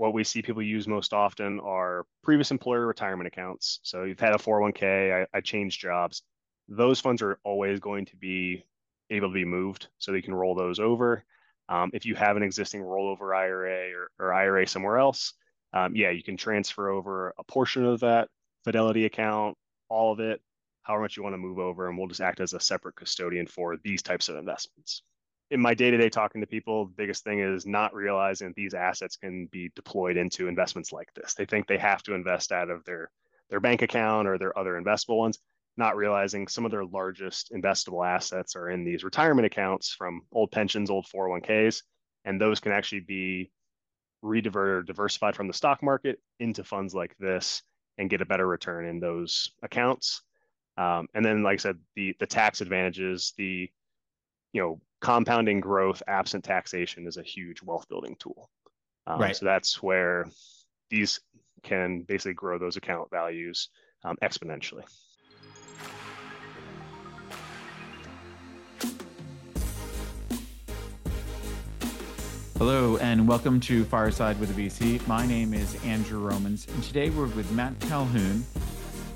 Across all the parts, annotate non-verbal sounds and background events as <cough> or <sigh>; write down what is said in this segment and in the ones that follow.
what we see people use most often are previous employer retirement accounts. So you've had a 401k, I, I changed jobs. Those funds are always going to be able to be moved so they can roll those over. Um, if you have an existing rollover IRA or, or IRA somewhere else, um, yeah, you can transfer over a portion of that Fidelity account, all of it, however much you want to move over, and we'll just act as a separate custodian for these types of investments. In my day to day talking to people, the biggest thing is not realizing these assets can be deployed into investments like this. They think they have to invest out of their their bank account or their other investable ones, not realizing some of their largest investable assets are in these retirement accounts from old pensions, old 401ks, and those can actually be rediverted diversified from the stock market into funds like this and get a better return in those accounts. Um, and then, like I said, the the tax advantages, the you know compounding growth absent taxation is a huge wealth building tool. Um, right. So that's where these can basically grow those account values um, exponentially. Hello, and welcome to Fireside with a VC. My name is Andrew Romans, and today we're with Matt Calhoun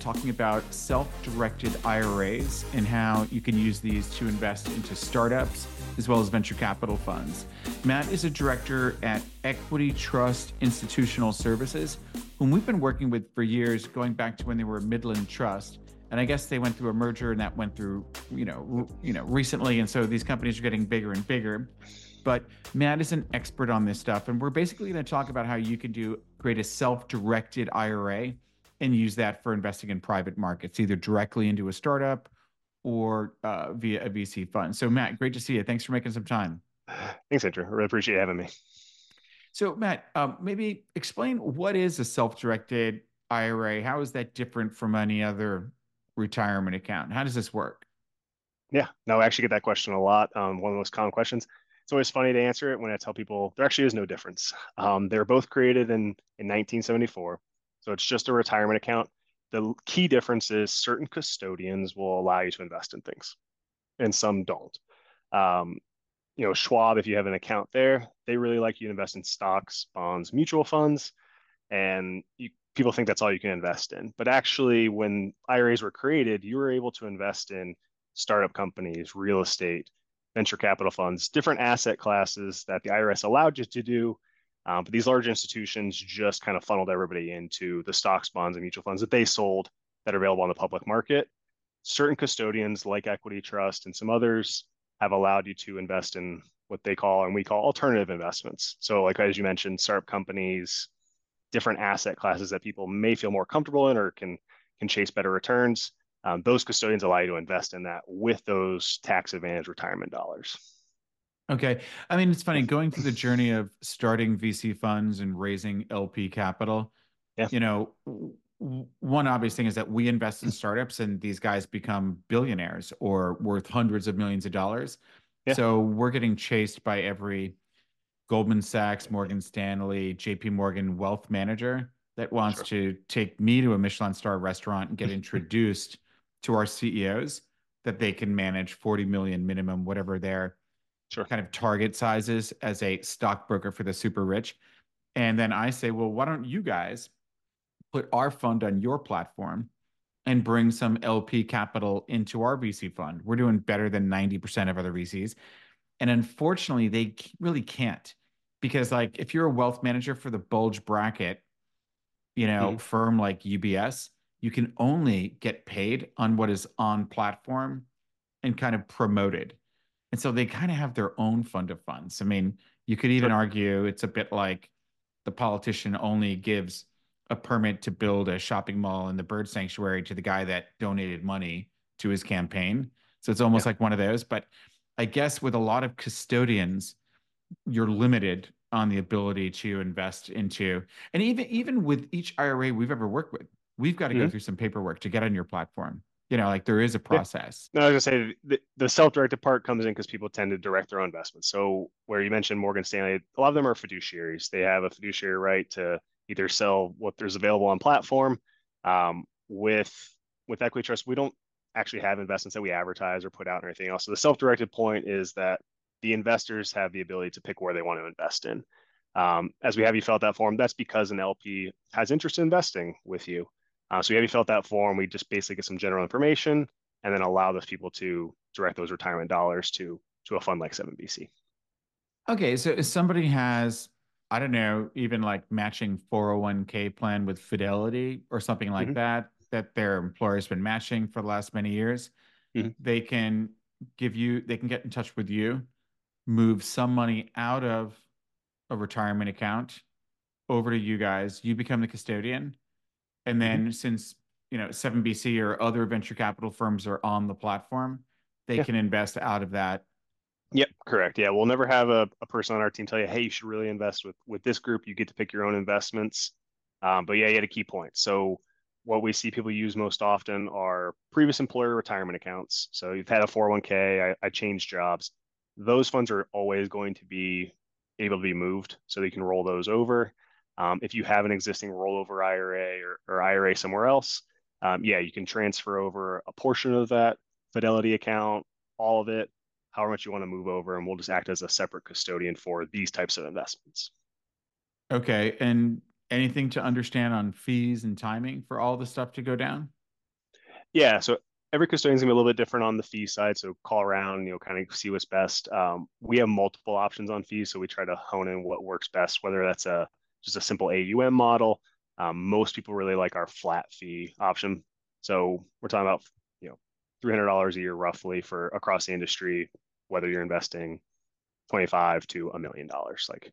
talking about self directed IRAs and how you can use these to invest into startups as well as venture capital funds. Matt is a director at Equity Trust Institutional Services, whom we've been working with for years, going back to when they were Midland Trust. And I guess they went through a merger and that went through, you know, you know, recently. And so these companies are getting bigger and bigger. But Matt is an expert on this stuff, and we're basically going to talk about how you can do create a self-directed IRA and use that for investing in private markets, either directly into a startup or uh, via a VC fund. So, Matt, great to see you. Thanks for making some time. Thanks, Andrew. I really appreciate having me. So, Matt, um, maybe explain what is a self-directed IRA? How is that different from any other retirement account? How does this work? Yeah, no, I actually get that question a lot. Um, one of the most common questions it's always funny to answer it when I tell people there actually is no difference. Um, they're both created in, in 1974. So it's just a retirement account. The key difference is certain custodians will allow you to invest in things and some don't. Um, you know, Schwab, if you have an account there, they really like you to invest in stocks, bonds, mutual funds. And you, people think that's all you can invest in. But actually, when IRAs were created, you were able to invest in startup companies, real estate, venture capital funds, different asset classes that the IRS allowed you to do. Um, but these large institutions just kind of funneled everybody into the stocks, bonds, and mutual funds that they sold that are available on the public market. Certain custodians, like Equity Trust and some others, have allowed you to invest in what they call and we call alternative investments. So, like as you mentioned, startup companies, different asset classes that people may feel more comfortable in or can can chase better returns um, those custodians allow you to invest in that with those tax advantage retirement dollars. Okay. I mean, it's funny going through the journey of starting VC funds and raising LP capital. Yeah. You know, one obvious thing is that we invest in mm. startups and these guys become billionaires or worth hundreds of millions of dollars. Yeah. So we're getting chased by every Goldman Sachs, Morgan Stanley, JP Morgan wealth manager that wants sure. to take me to a Michelin star restaurant and get <laughs> introduced to our CEOs that they can manage 40 million minimum, whatever their sure. kind of target sizes as a stockbroker for the super rich. And then I say, well, why don't you guys put our fund on your platform and bring some LP capital into our VC fund? We're doing better than 90% of other VCs. And unfortunately, they really can't because like if you're a wealth manager for the bulge bracket, you know, mm-hmm. firm like UBS, you can only get paid on what is on platform and kind of promoted. And so they kind of have their own fund of funds. I mean, you could even argue it's a bit like the politician only gives a permit to build a shopping mall in the bird sanctuary to the guy that donated money to his campaign. So it's almost yeah. like one of those. But I guess with a lot of custodians, you're limited on the ability to invest into, and even even with each IRA we've ever worked with, we've got to mm-hmm. go through some paperwork to get on your platform you know like there is a process. No i was gonna say the, the self-directed part comes in because people tend to direct their own investments. So where you mentioned morgan stanley a lot of them are fiduciaries. They have a fiduciary right to either sell what there's available on platform um, with with equity trust we don't actually have investments that we advertise or put out or anything else. So the self-directed point is that the investors have the ability to pick where they want to invest in. Um, as we have you fill out that form, that's because an LP has interest in investing with you. Uh, so we have you fill out that form. We just basically get some general information and then allow those people to direct those retirement dollars to to a fund like 7BC. Okay, so if somebody has, I don't know, even like matching 401k plan with Fidelity or something like mm-hmm. that, that their employer's been matching for the last many years, mm-hmm. they can give you, they can get in touch with you, move some money out of a retirement account over to you guys. You become the custodian. And then mm-hmm. since, you know, 7BC or other venture capital firms are on the platform, they yeah. can invest out of that. Yep, correct. Yeah, we'll never have a, a person on our team tell you, hey, you should really invest with with this group. You get to pick your own investments. Um, but yeah, you had a key point. So what we see people use most often are previous employer retirement accounts. So you've had a 401k, I, I changed jobs. Those funds are always going to be able to be moved so they can roll those over. Um, if you have an existing rollover IRA or, or IRA somewhere else, um, yeah, you can transfer over a portion of that Fidelity account, all of it, however much you want to move over, and we'll just act as a separate custodian for these types of investments. Okay. And anything to understand on fees and timing for all the stuff to go down? Yeah. So every custodian is gonna be a little bit different on the fee side. So call around, you know, kind of see what's best. Um, we have multiple options on fees, so we try to hone in what works best, whether that's a just a simple AUM model. Um, most people really like our flat fee option. So we're talking about you know three hundred dollars a year roughly for across the industry, whether you're investing twenty five to a million dollars. Like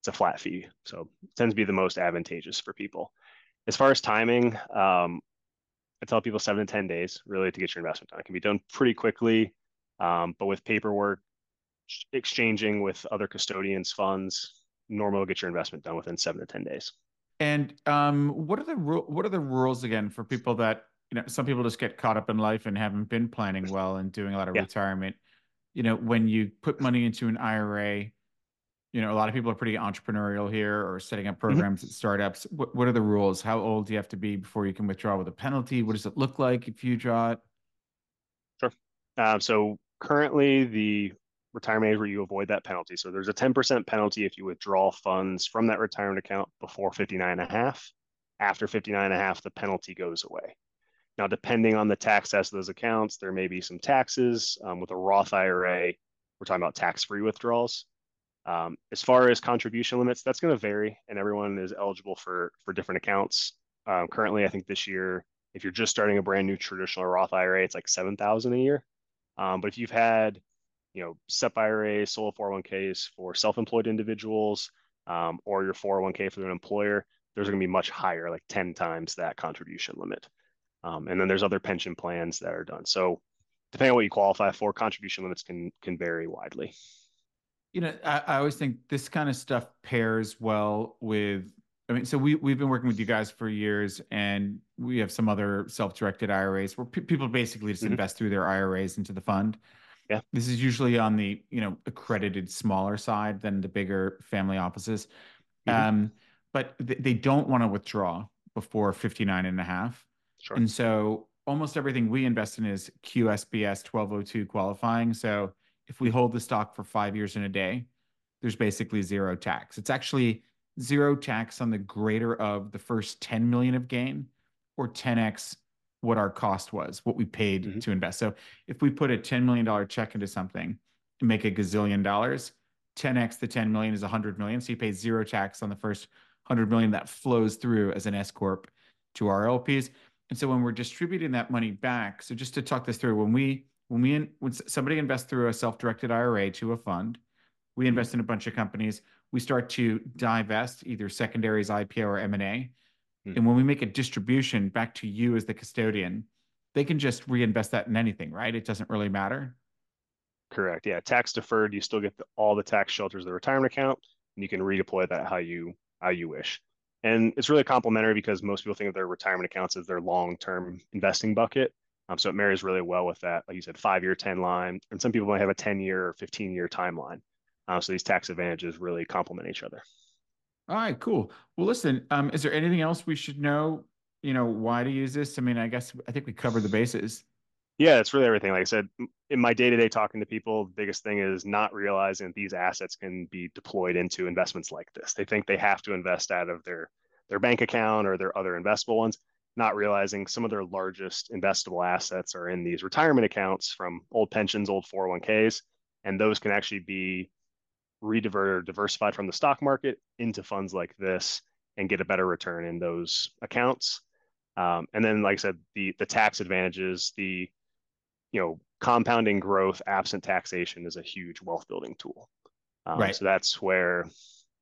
it's a flat fee, so it tends to be the most advantageous for people. As far as timing, um, I tell people seven to 10 days really to get your investment done. It can be done pretty quickly, um, but with paperwork, exchanging with other custodians, funds, normal get your investment done within seven to 10 days. And um, what are the what are the rules again for people that you know some people just get caught up in life and haven't been planning well and doing a lot of yeah. retirement. You know, when you put money into an IRA, you know, a lot of people are pretty entrepreneurial here or setting up mm-hmm. programs mm-hmm. at startups. What, what are the rules? How old do you have to be before you can withdraw with a penalty? What does it look like if you draw it? Sure. Uh, so currently, the retirement age where you avoid that penalty. So there's a 10% penalty if you withdraw funds from that retirement account before 59 and a half. After 59 and a half, the penalty goes away. Now, depending on the tax status of those accounts, there may be some taxes. Um, with a Roth IRA, we're talking about tax-free withdrawals. Um, as far as contribution limits, that's going to vary, and everyone is eligible for for different accounts. Um, currently, I think this year, if you're just starting a brand new traditional Roth IRA, it's like seven thousand a year. Um, but if you've had, you know, SEP IRA, solo 401ks for self-employed individuals, um, or your 401k for an employer, there's going to be much higher, like 10 times that contribution limit. Um, and then there's other pension plans that are done. So depending on what you qualify for, contribution limits can can vary widely you know, I, I always think this kind of stuff pairs well with I mean, so we we've been working with you guys for years, and we have some other self-directed IRAs where people basically just mm-hmm. invest through their IRAs into the fund. Yeah, this is usually on the you know accredited smaller side than the bigger family offices, mm-hmm. um, but th- they don't want to withdraw before 59 and a half. Sure. And so almost everything we invest in is QSBS 1202 qualifying. So if we hold the stock for five years in a day, there's basically zero tax. It's actually zero tax on the greater of the first 10 million of gain or 10x what our cost was, what we paid mm-hmm. to invest. So if we put a $10 million check into something and make a gazillion dollars, 10x the 10 million is 100 million. So you pay zero tax on the first 100 million that flows through as an S Corp to our LPs. And so when we're distributing that money back, so just to talk this through, when we when we in, when somebody invests through a self-directed IRA to a fund, we mm-hmm. invest in a bunch of companies. We start to divest either secondaries, IPO, or M and A. Mm-hmm. And when we make a distribution back to you as the custodian, they can just reinvest that in anything, right? It doesn't really matter. Correct. Yeah, tax deferred. You still get the, all the tax shelters of the retirement account, and you can redeploy that how you how you wish. And it's really complementary because most people think of their retirement accounts as their long-term investing bucket. Um, so it marries really well with that, like you said, five year, 10 line. And some people might have a 10 year or 15 year timeline. Um, so these tax advantages really complement each other. All right, cool. Well, listen, um, is there anything else we should know? You know, why to use this? I mean, I guess I think we covered the bases. Yeah, it's really everything. Like I said, in my day to day talking to people, the biggest thing is not realizing these assets can be deployed into investments like this. They think they have to invest out of their their bank account or their other investable ones, not realizing some of their largest investable assets are in these retirement accounts from old pensions, old 401ks, and those can actually be rediverted or diversified from the stock market into funds like this and get a better return in those accounts. Um, and then, like I said, the the tax advantages, the you know compounding growth absent taxation is a huge wealth building tool. Um, right. So that's where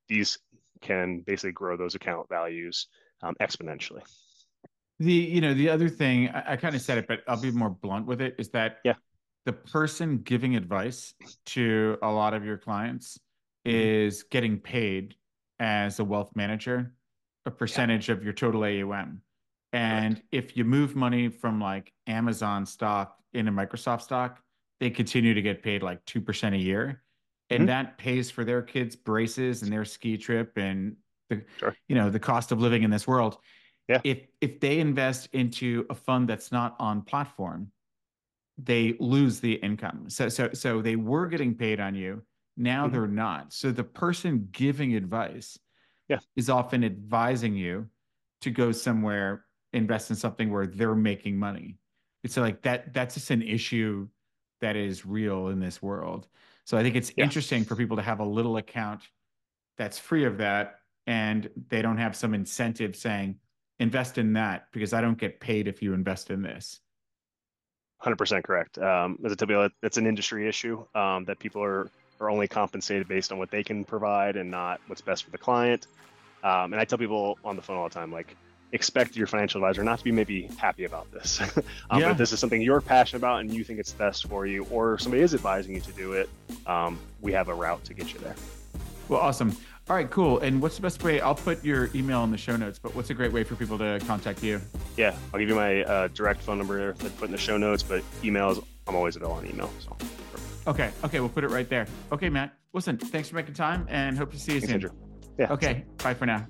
these can basically grow those account values um, exponentially. The you know the other thing I, I kind of said it, but I'll be more blunt with it is that yeah the person giving advice to a lot of your clients. Is getting paid as a wealth manager a percentage yeah. of your total AUM. And if you move money from like Amazon stock into Microsoft stock, they continue to get paid like 2% a year. And mm-hmm. that pays for their kids' braces and their ski trip and the sure. you know the cost of living in this world. Yeah. If if they invest into a fund that's not on platform, they lose the income. So so so they were getting paid on you. Now mm-hmm. they're not. So the person giving advice yeah. is often advising you to go somewhere, invest in something where they're making money. It's like that that's just an issue that is real in this world. So I think it's yeah. interesting for people to have a little account that's free of that and they don't have some incentive saying invest in that because I don't get paid if you invest in this. 100% correct. Um, as a tell it's an industry issue um, that people are are only compensated based on what they can provide and not what's best for the client. Um, and I tell people on the phone all the time, like, expect your financial advisor not to be maybe happy about this. <laughs> um, yeah. But if this is something you're passionate about and you think it's best for you, or somebody is advising you to do it, um, we have a route to get you there. Well, awesome. All right, cool. And what's the best way? I'll put your email in the show notes, but what's a great way for people to contact you? Yeah, I'll give you my uh, direct phone number that put in the show notes, but emails, I'm always available on email. So. Okay. Okay. We'll put it right there. Okay, Matt. Listen, thanks for making time and hope to see you thanks, soon. Andrew. Yeah. Okay. Bye for now.